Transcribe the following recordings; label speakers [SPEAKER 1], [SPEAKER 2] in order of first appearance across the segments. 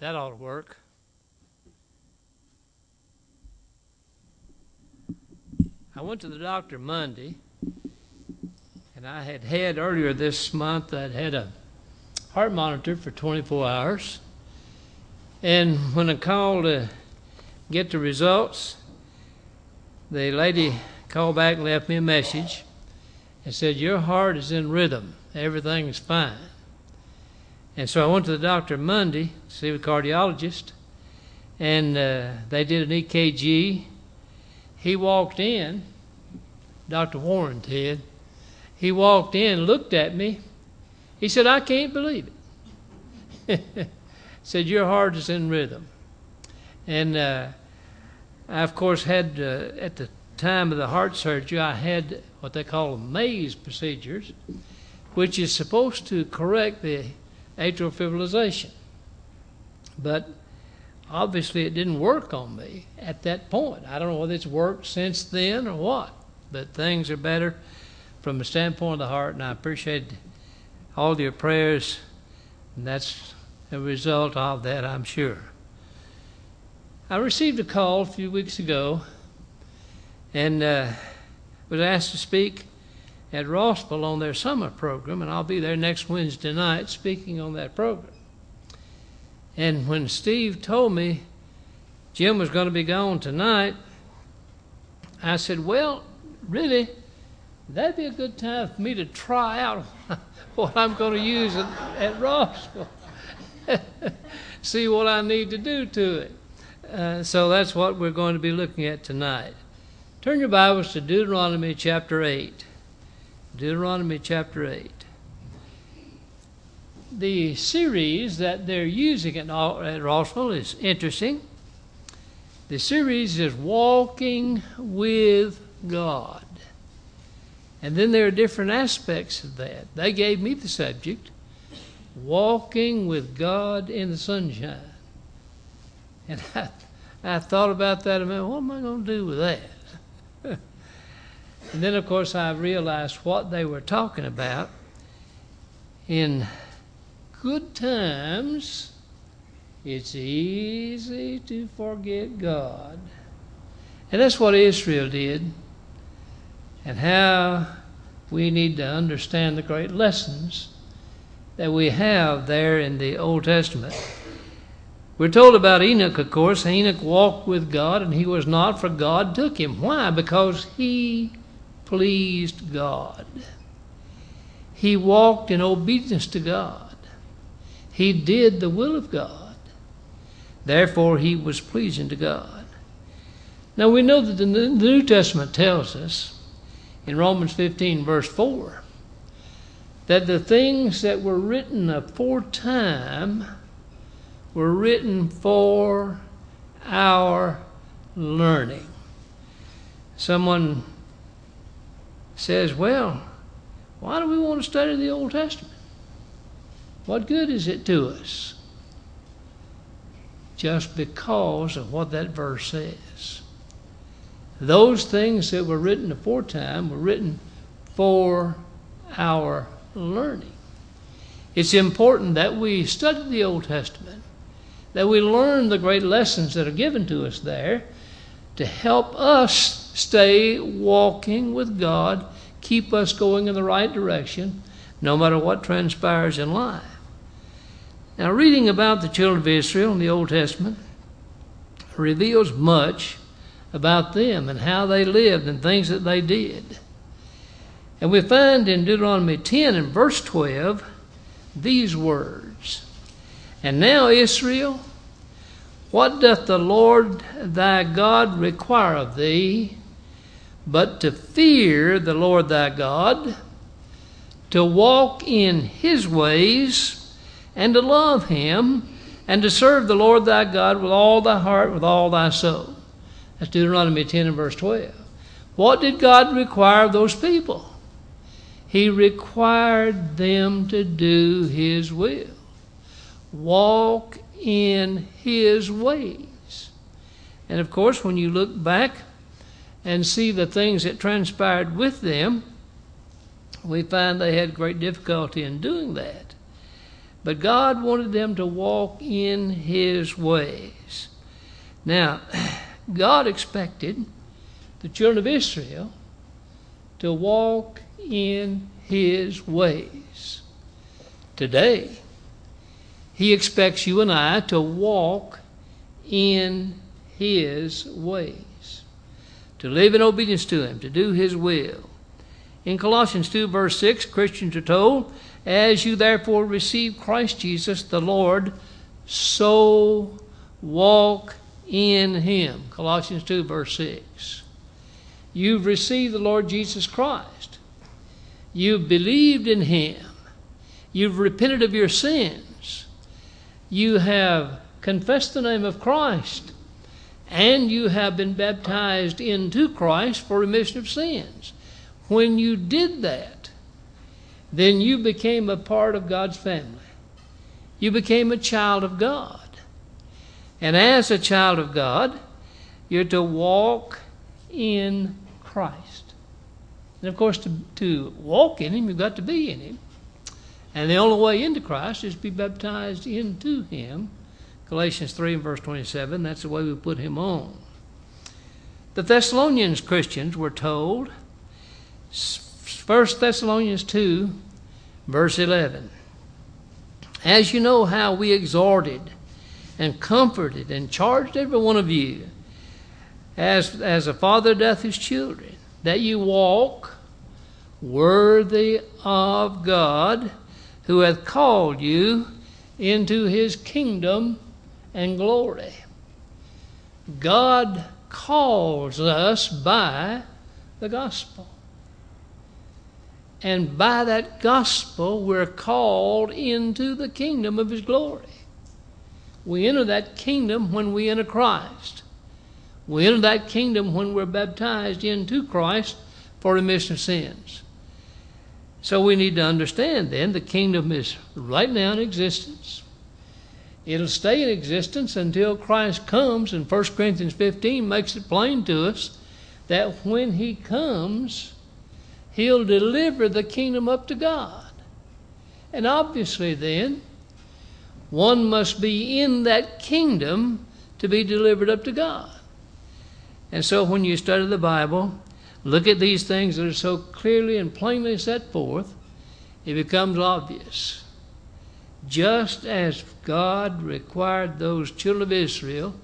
[SPEAKER 1] That ought to work. I went to the doctor Monday, and I had had earlier this month, I'd had a heart monitor for 24 hours. And when I called to get the results, the lady called back and left me a message and said, Your heart is in rhythm, everything is fine. And so I went to the doctor Monday see the cardiologist, and uh, they did an EKG. He walked in, Dr. Warren did. He walked in, looked at me. He said, I can't believe it. said, Your heart is in rhythm. And uh, I, of course, had, uh, at the time of the heart surgery, I had what they call maze procedures, which is supposed to correct the atrial fibrillation. But obviously, it didn't work on me at that point. I don't know whether it's worked since then or what, but things are better from the standpoint of the heart, and I appreciate all your prayers, and that's a result of that, I'm sure. I received a call a few weeks ago and uh, was asked to speak at Rossville on their summer program, and I'll be there next Wednesday night speaking on that program. And when Steve told me Jim was going to be gone tonight, I said, Well, really, that'd be a good time for me to try out what I'm going to use at, at Rossville. See what I need to do to it. Uh, so that's what we're going to be looking at tonight. Turn your Bibles to Deuteronomy chapter 8. Deuteronomy chapter 8. The series that they're using at, at Rossville is interesting. The series is Walking with God. And then there are different aspects of that. They gave me the subject Walking with God in the Sunshine. And I, I thought about that a minute. What am I going to do with that? And then, of course, I realized what they were talking about. In good times, it's easy to forget God. And that's what Israel did, and how we need to understand the great lessons that we have there in the Old Testament. We're told about Enoch, of course. Enoch walked with God, and he was not, for God took him. Why? Because he pleased God. He walked in obedience to God. He did the will of God. Therefore, he was pleasing to God. Now, we know that the New Testament tells us in Romans 15, verse 4, that the things that were written aforetime were written for our learning. Someone says, well, why do we want to study the Old Testament? What good is it to us? Just because of what that verse says. Those things that were written aforetime were written for our learning. It's important that we study the Old Testament, that we learn the great lessons that are given to us there to help us stay walking with God, keep us going in the right direction, no matter what transpires in life. Now, reading about the children of Israel in the Old Testament reveals much about them and how they lived and things that they did. And we find in Deuteronomy 10 and verse 12 these words And now, Israel, what doth the Lord thy God require of thee but to fear the Lord thy God, to walk in his ways, and to love him, and to serve the Lord thy God with all thy heart, with all thy soul. That's Deuteronomy 10 and verse 12. What did God require of those people? He required them to do his will, walk in his ways. And of course, when you look back and see the things that transpired with them, we find they had great difficulty in doing that. But God wanted them to walk in His ways. Now, God expected the children of Israel to walk in His ways. Today, He expects you and I to walk in His ways, to live in obedience to Him, to do His will. In Colossians 2, verse 6, Christians are told, As you therefore receive Christ Jesus the Lord, so walk in Him. Colossians 2, verse 6. You've received the Lord Jesus Christ. You've believed in Him. You've repented of your sins. You have confessed the name of Christ. And you have been baptized into Christ for remission of sins. When you did that, then you became a part of God's family. You became a child of God. And as a child of God, you're to walk in Christ. And of course, to, to walk in Him, you've got to be in Him. And the only way into Christ is to be baptized into Him. Galatians 3 and verse 27, that's the way we put Him on. The Thessalonians Christians were told 1 Thessalonians 2, verse 11. As you know how we exhorted and comforted and charged every one of you, as, as a father doth his children, that you walk worthy of God, who hath called you into his kingdom and glory. God calls us by the gospel. And by that gospel, we're called into the kingdom of His glory. We enter that kingdom when we enter Christ. We enter that kingdom when we're baptized into Christ for remission of sins. So we need to understand then the kingdom is right now in existence. It'll stay in existence until Christ comes, and 1 Corinthians 15 makes it plain to us that when He comes, he'll deliver the kingdom up to God. And obviously, then, one must be in that kingdom to be delivered up to God. And so, when you study the Bible, look at these things that are so clearly and plainly set forth, it becomes obvious. Just as God required those children of Israel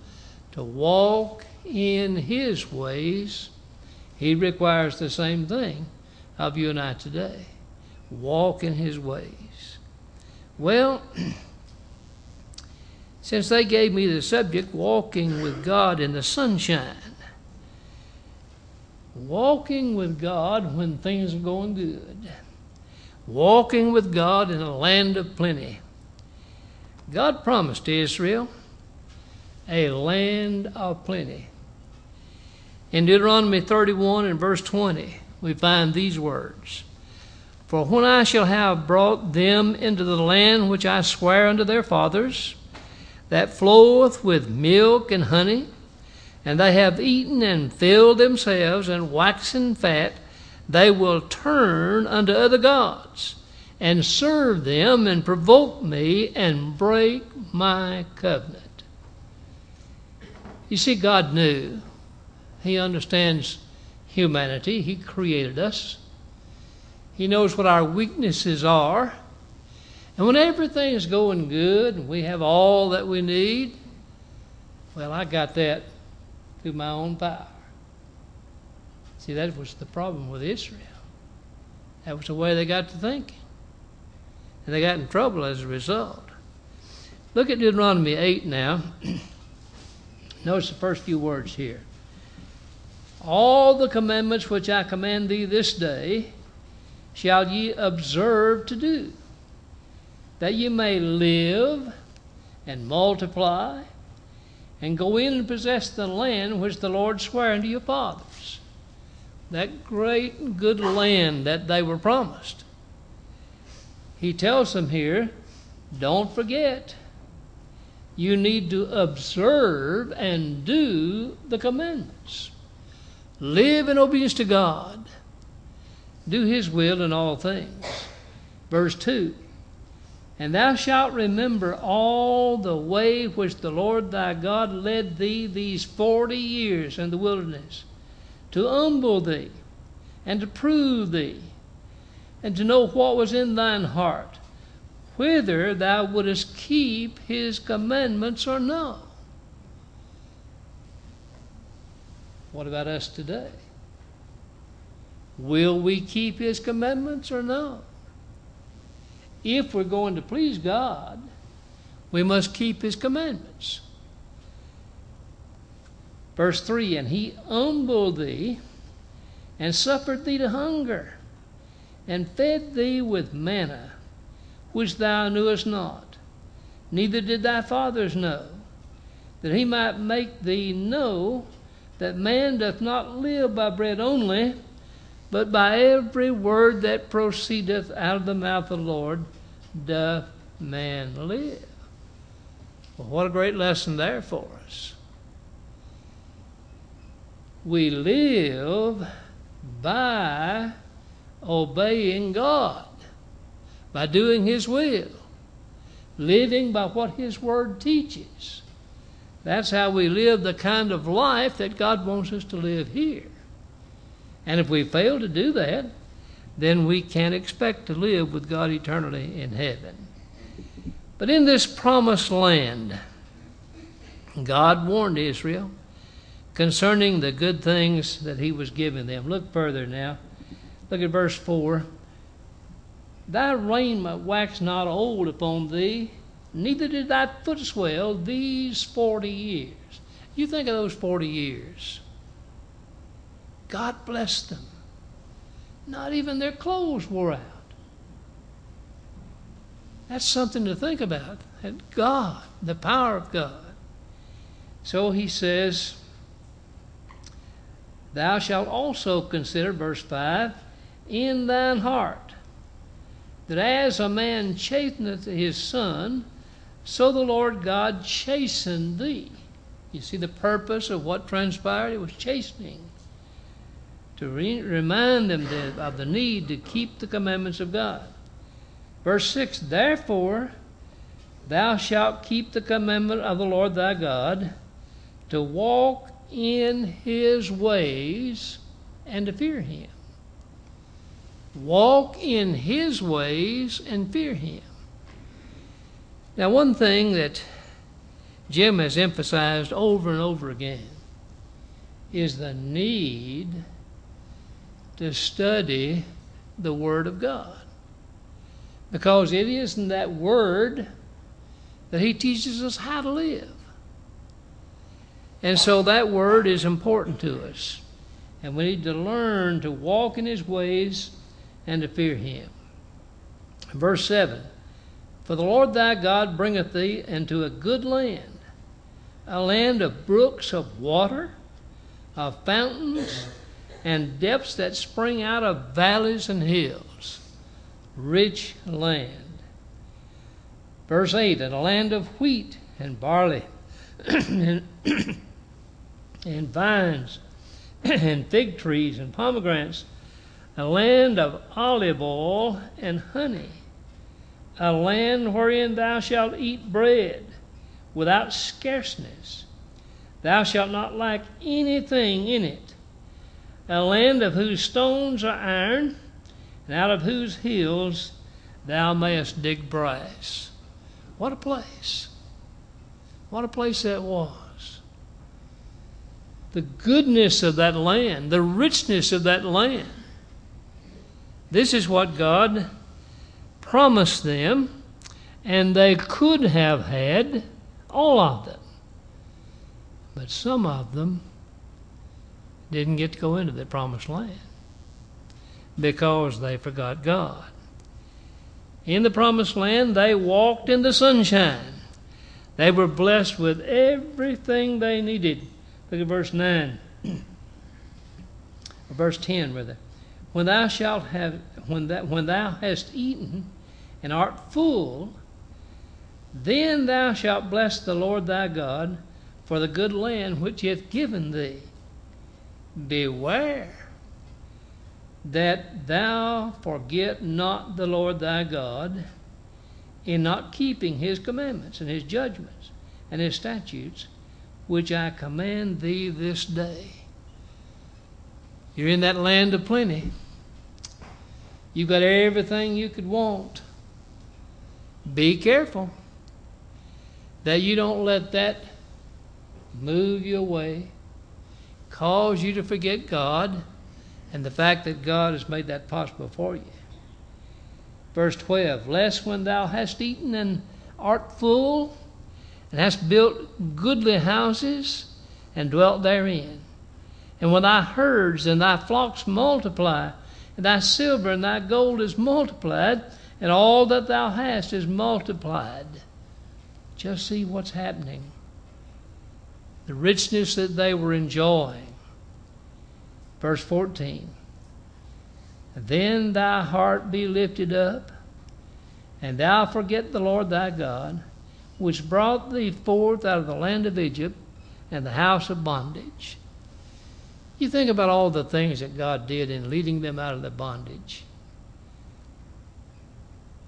[SPEAKER 1] to walk in His ways, He requires the same thing of you and I today. Walk in his ways. Well, since they gave me the subject, walking with God in the sunshine, walking with God when things are going good, walking with God in a land of plenty. God promised Israel a land of plenty. In Deuteronomy 31 and verse 20, we find these words For when I shall have brought them into the land which I swear unto their fathers, that floweth with milk and honey, and they have eaten and filled themselves and waxen fat, they will turn unto other gods and serve them and provoke me and break my covenant. You see, God knew. He understands humanity. He created us. He knows what our weaknesses are. And when everything is going good and we have all that we need, well, I got that through my own power. See, that was the problem with Israel. That was the way they got to thinking. And they got in trouble as a result. Look at Deuteronomy 8 now. Notice the first few words here all the commandments which I command thee this day shall ye observe to do, that ye may live and multiply and go in and possess the land which the Lord sware unto your fathers. That great and good land that they were promised. He tells them here, don't forget. You need to observe and do the commandments. Live in obedience to God. Do His will in all things. Verse 2 And thou shalt remember all the way which the Lord thy God led thee these forty years in the wilderness, to humble thee, and to prove thee, and to know what was in thine heart, whether thou wouldest keep his commandments or no. What about us today? Will we keep his commandments or no? if we're going to please God, we must keep His commandments. Verse 3 And He humbled thee and suffered thee to hunger and fed thee with manna, which thou knewest not, neither did thy fathers know, that He might make thee know that man doth not live by bread only, but by every word that proceedeth out of the mouth of the Lord doth man live? Well, what a great lesson there for us. We live by obeying God, by doing His will, living by what His Word teaches. That's how we live the kind of life that God wants us to live here. And if we fail to do that, then we can't expect to live with God eternally in heaven. But in this promised land, God warned Israel concerning the good things that He was giving them. Look further now. Look at verse 4. Thy raiment waxed not old upon thee, neither did thy foot swell these forty years. You think of those forty years. God blessed them. Not even their clothes wore out. That's something to think about. That God, the power of God. So he says, Thou shalt also consider, verse 5, in thine heart, that as a man chasteneth his son, so the Lord God chastened thee. You see the purpose of what transpired? It was chastening to re- remind them of the need to keep the commandments of God. Verse 6 Therefore, thou shalt keep the commandment of the Lord thy God, to walk in his ways and to fear him. Walk in his ways and fear him. Now, one thing that Jim has emphasized over and over again is the need to study the Word of God. Because it is in that Word that He teaches us how to live. And so that Word is important to us. And we need to learn to walk in His ways and to fear Him. Verse 7 For the Lord thy God bringeth thee into a good land, a land of brooks of water, of fountains and depths that spring out of valleys and hills, rich land. Verse 8 And a land of wheat and barley, and, and vines, and fig trees, and pomegranates, a land of olive oil and honey, a land wherein thou shalt eat bread without scarceness. Thou shalt not lack anything in it a land of whose stones are iron, and out of whose hills thou mayest dig brass. What a place! What a place that was. The goodness of that land, the richness of that land. This is what God promised them, and they could have had all of them. But some of them didn't get to go into the promised land because they forgot God. In the promised land, they walked in the sunshine. They were blessed with everything they needed. Look at verse 9. or verse 10, rather. When thou shalt have when that when thou hast eaten and art full, then thou shalt bless the Lord thy God for the good land which he hath given thee. Beware that thou forget not the Lord thy God in not keeping his commandments and his judgments and his statutes, which I command thee this day. You're in that land of plenty. You've got everything you could want. Be careful that you don't let that move you away, cause you to forget God and the fact that God has made that possible for you. Verse 12 Lest when thou hast eaten and art full, and hast built goodly houses, and dwelt therein, and when thy herds and thy flocks multiply, thy silver and thy gold is multiplied, and all that thou hast is multiplied. Just see what's happening. The richness that they were enjoying. Verse 14 Then thy heart be lifted up, and thou forget the Lord thy God, which brought thee forth out of the land of Egypt and the house of bondage. You think about all the things that God did in leading them out of the bondage.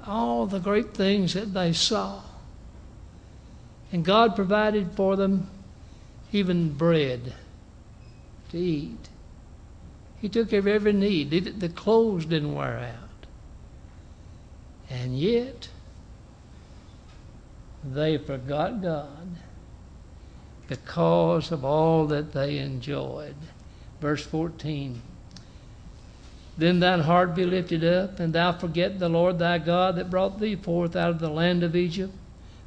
[SPEAKER 1] All the great things that they saw. And God provided for them even bread to eat. He took care of every need. The clothes didn't wear out. And yet, they forgot God because of all that they enjoyed. Verse 14 Then thine heart be lifted up, and thou forget the Lord thy God that brought thee forth out of the land of Egypt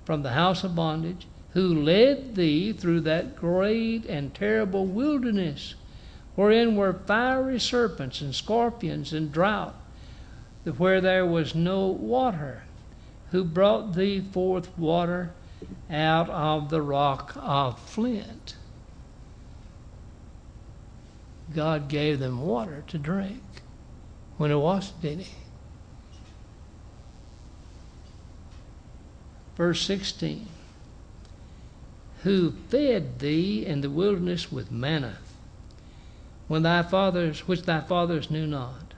[SPEAKER 1] from the house of bondage, who led thee through that great and terrible wilderness, wherein were fiery serpents and scorpions and drought, where there was no water, who brought thee forth water out of the rock of flint. God gave them water to drink when it wasn't any. Verse 16 Who fed thee in the wilderness with manna, when thy fathers, which thy fathers knew not,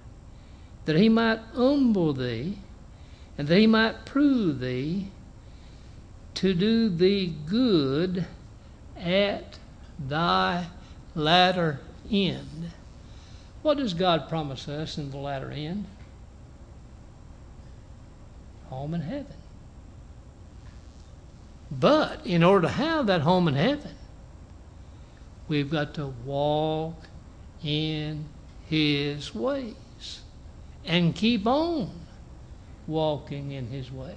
[SPEAKER 1] that he might humble thee, and that he might prove thee to do thee good at thy latter end. What does God promise us in the latter end? Home in heaven. But in order to have that home in heaven, we've got to walk in His ways and keep on walking in His ways.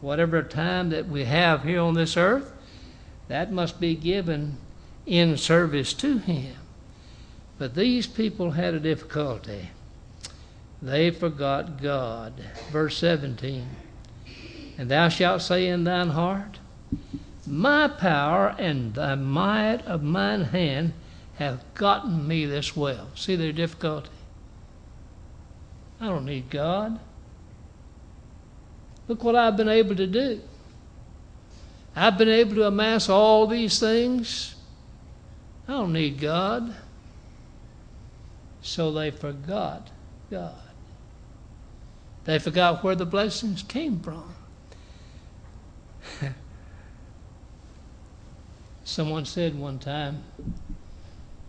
[SPEAKER 1] Whatever time that we have here on this earth, that must be given in service to Him. But these people had a difficulty. They forgot God. Verse 17 And thou shalt say in thine heart, My power and the might of mine hand have gotten me this wealth. See their difficulty? I don't need God. Look what I've been able to do. I've been able to amass all these things. I don't need God. So they forgot God. They forgot where the blessings came from. Someone said one time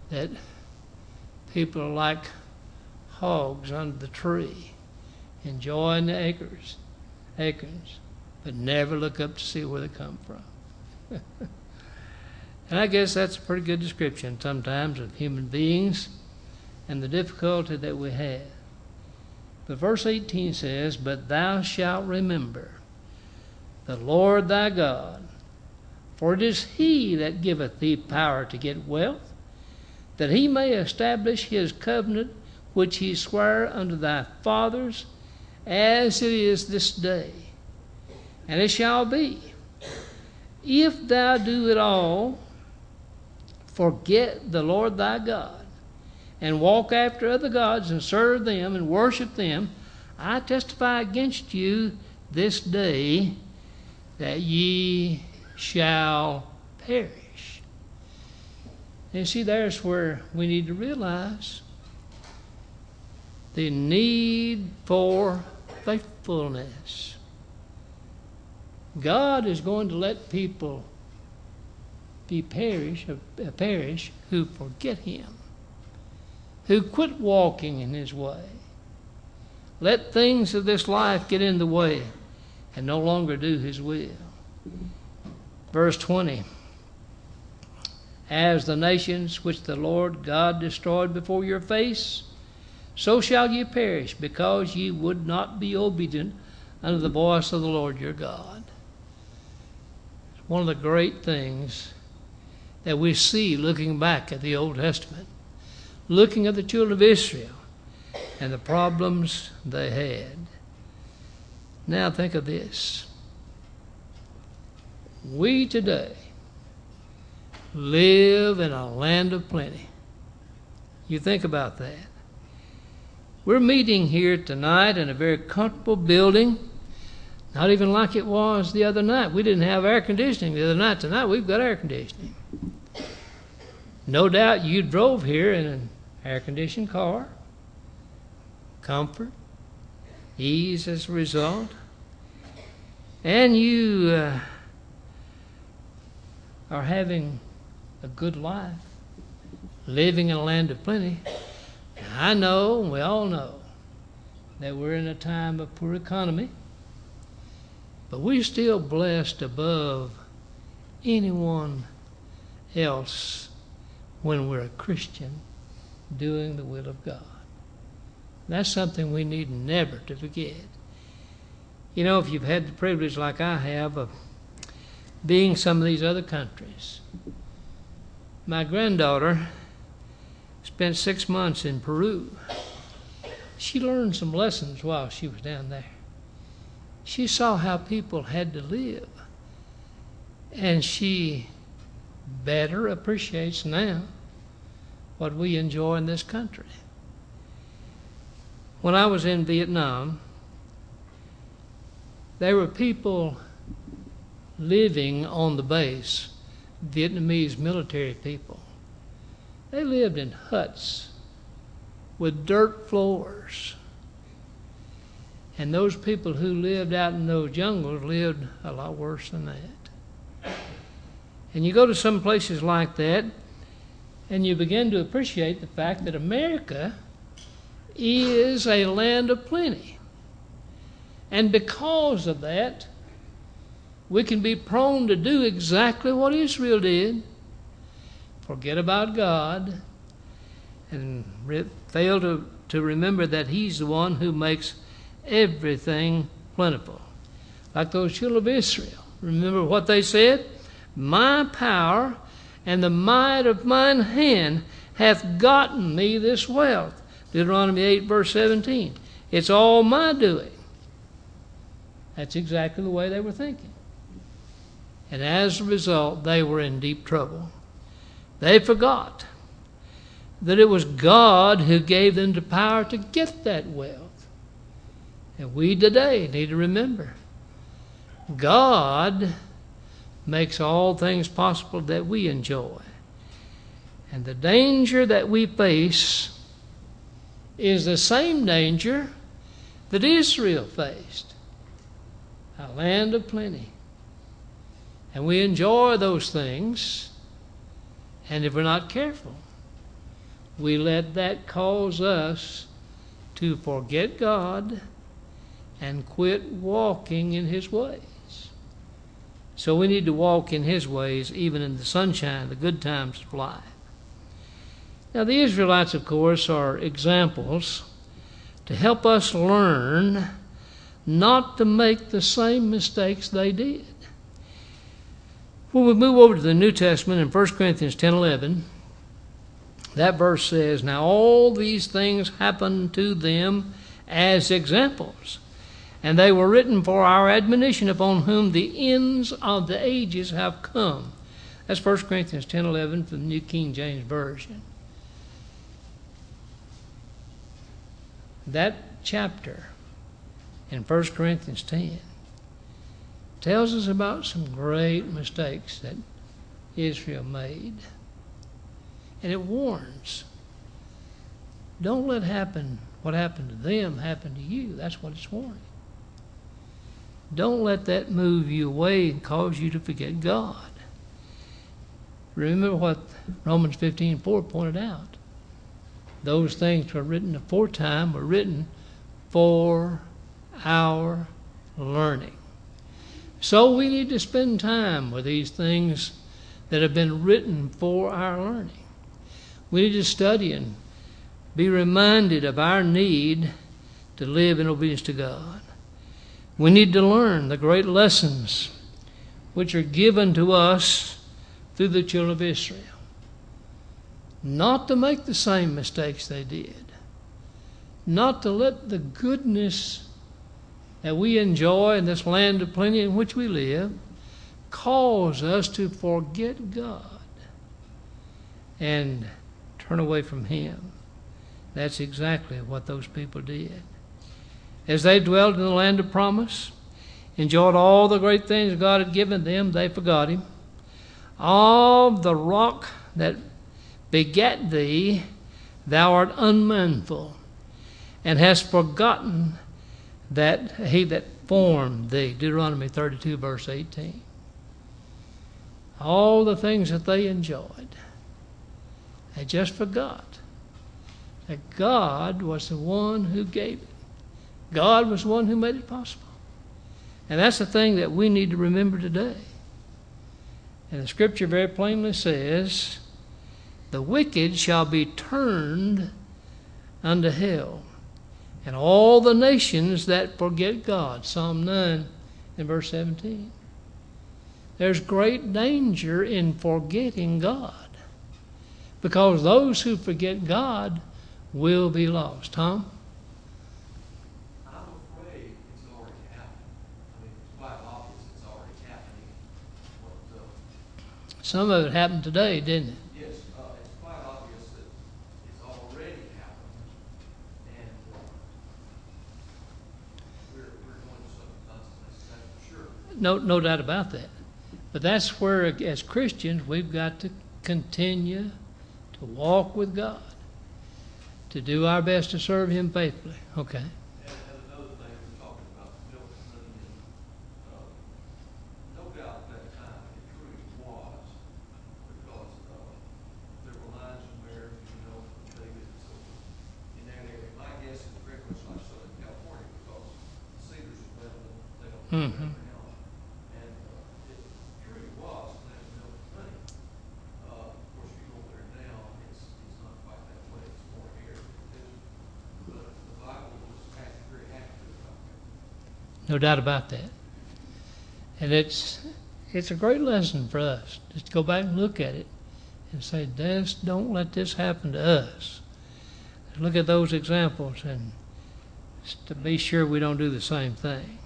[SPEAKER 1] that people are like hogs under the tree, enjoying the acres, acorns, but never look up to see where they come from. and I guess that's a pretty good description sometimes of human beings and the difficulty that we have. But verse 18 says, But thou shalt remember the Lord thy God, for it is he that giveth thee power to get wealth, that he may establish his covenant which he sware unto thy fathers, as it is this day. And it shall be, if thou do it all, forget the Lord thy God, and walk after other gods and serve them and worship them, I testify against you this day that ye shall perish. And see, there's where we need to realize the need for faithfulness. God is going to let people be perish, perish who forget Him, who quit walking in His way. Let things of this life get in the way and no longer do His will. Verse 20 As the nations which the Lord God destroyed before your face, so shall ye perish, because ye would not be obedient unto the voice of the Lord your God. One of the great things that we see looking back at the Old Testament, looking at the children of Israel and the problems they had. Now think of this. We today live in a land of plenty. You think about that. We're meeting here tonight in a very comfortable building, not even like it was the other night. We didn't have air conditioning the other night. Tonight we've got air conditioning. No doubt you drove here in an air conditioned car, comfort, ease as a result, and you uh, are having a good life, living in a land of plenty. I know, and we all know, that we're in a time of poor economy, but we're still blessed above anyone else when we're a Christian doing the will of God. That's something we need never to forget. You know, if you've had the privilege, like I have, of being some of these other countries, my granddaughter spent six months in Peru. She learned some lessons while she was down there. She saw how people had to live, and she better appreciates now what we enjoy in this country. When I was in Vietnam, there were people living on the base, Vietnamese military people. They lived in huts with dirt floors. And those people who lived out in those jungles lived a lot worse than that. And you go to some places like that, and you begin to appreciate the fact that America is a land of plenty. And because of that, we can be prone to do exactly what Israel did forget about God, and re- fail to, to remember that He's the one who makes everything plentiful. Like those children of Israel. Remember what they said? My power and the might of mine hand hath gotten me this wealth. Deuteronomy 8, verse 17. It's all my doing. That's exactly the way they were thinking. And as a result, they were in deep trouble. They forgot that it was God who gave them the power to get that wealth. And we today need to remember God makes all things possible that we enjoy. And the danger that we face is the same danger that Israel faced a land of plenty. And we enjoy those things and if we're not careful, we let that cause us to forget God and quit walking in His ways. So we need to walk in His ways even in the sunshine, the good times of life. Now, the Israelites, of course, are examples to help us learn not to make the same mistakes they did. When we move over to the New Testament in 1 Corinthians 10 11, that verse says, Now all these things happened to them as examples, and they were written for our admonition upon whom the ends of the ages have come. That's 1 Corinthians 10 11 from the New King James Version. That chapter in 1 Corinthians 10 tells us about some great mistakes that Israel made. And it warns. Don't let happen what happened to them happen to you. That's what it's warning. Don't let that move you away and cause you to forget God. Remember what Romans 15 4 pointed out. Those things were written aforetime were written for our learning. So we need to spend time with these things that have been written for our learning. We need to study and be reminded of our need to live in obedience to God. We need to learn the great lessons which are given to us through the children of Israel. Not to make the same mistakes they did. Not to let the goodness that we enjoy in this land of plenty in which we live cause us to forget God and turn away from Him. That's exactly what those people did. As they dwelled in the land of promise, enjoyed all the great things God had given them, they forgot Him. All the rock that begat thee, thou art unmindful, and hast forgotten that He that formed thee. Deuteronomy 32, verse 18. All the things that they enjoyed, they just forgot that God was the one who gave it. God was the one who made it possible. And that's the thing that we need to remember today. And the scripture very plainly says, The wicked shall be turned unto hell, and all the nations that forget God. Psalm 9 and verse 17. There's great danger in forgetting God because those who forget God will be lost. Tom? Some of it happened today, didn't it?
[SPEAKER 2] Yes, uh, it's quite obvious that it's already happened, and uh, we're, we're going to some consequences, that's for sure.
[SPEAKER 1] No, no doubt about that. But that's where, as Christians, we've got to continue to walk with God, to do our best to serve Him faithfully. Okay.
[SPEAKER 2] And, and another thing, we're talking about milk and honey, and, uh, no doubt at that time, it truly was, because, uh, there were lines of marriage, you know, from David and so forth. In that area, my guess is very much like Southern California, because cedars are Lebanon, they don't have
[SPEAKER 1] Mhm.
[SPEAKER 2] every house. And, uh, it truly was land of milk and honey. Uh, of course, if you go there now, it's, it's not quite that way, it's more arid and desert. But the Bible was actually very accurate about that.
[SPEAKER 1] No doubt about that. And it's it's a great lesson for us just to go back and look at it and say, just don't let this happen to us. Look at those examples and to be sure we don't do the same thing.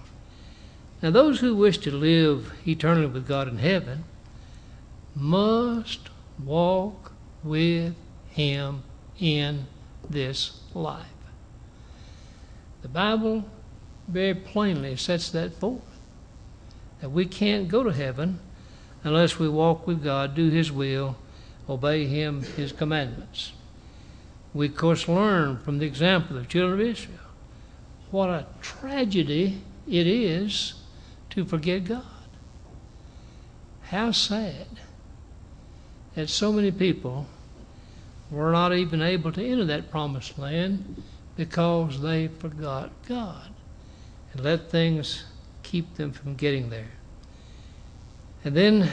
[SPEAKER 1] Now, those who wish to live eternally with God in heaven must walk with Him in this life. The Bible very plainly sets that forth that we can't go to heaven unless we walk with God, do His will, obey Him, His commandments. We, of course, learn from the example of the children of Israel what a tragedy it is to forget God. How sad that so many people were not even able to enter that promised land because they forgot God and let things keep them from getting there. And then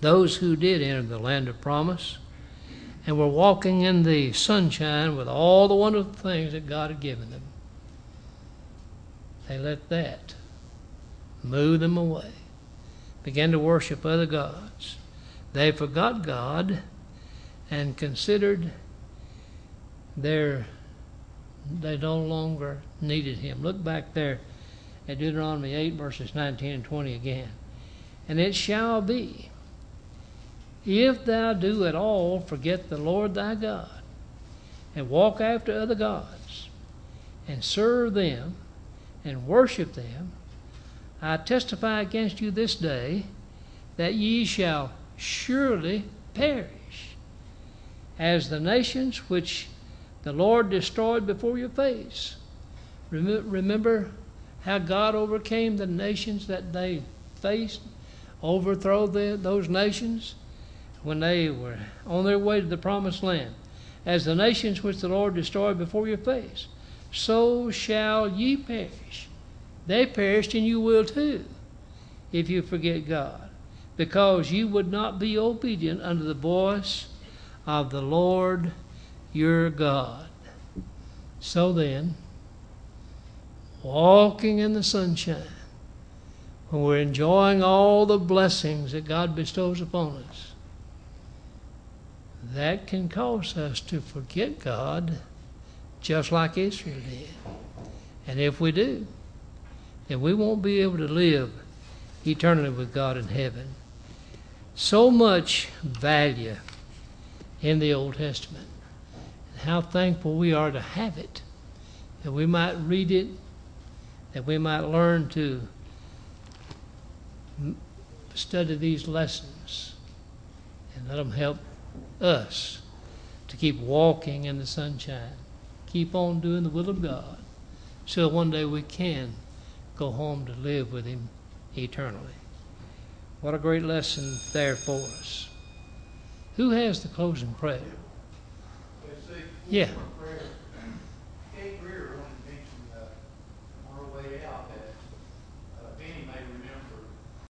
[SPEAKER 1] those who did enter the land of promise and were walking in the sunshine with all the wonderful things that God had given them, they let that move them away, began to worship other gods. They forgot God and considered their they no longer needed him. Look back there at Deuteronomy 8, verses 19 and 20 again. And it shall be, if thou do at all forget the Lord thy God, and walk after other gods, and serve them, and worship them, I testify against you this day that ye shall surely perish, as the nations which the Lord destroyed before your face. Remember how God overcame the nations that they faced, overthrow the, those nations when they were on their way to the promised land. As the nations which the Lord destroyed before your face, so shall ye perish. They perished, and you will too, if you forget God, because you would not be obedient unto the voice of the Lord your God. So then, walking in the sunshine, when we're enjoying all the blessings that God bestows upon us, that can cause us to forget God just like Israel did. And if we do, then we won't be able to live eternally with God in heaven. So much value in the Old Testament. And how thankful we are to have it, that we might read it, that we might learn to study these lessons. And let them help us to keep walking in the sunshine, keep on doing the will of God, so one day we can go home to live with Him eternally. What a great lesson there for us. Who has the closing prayer? Yeah.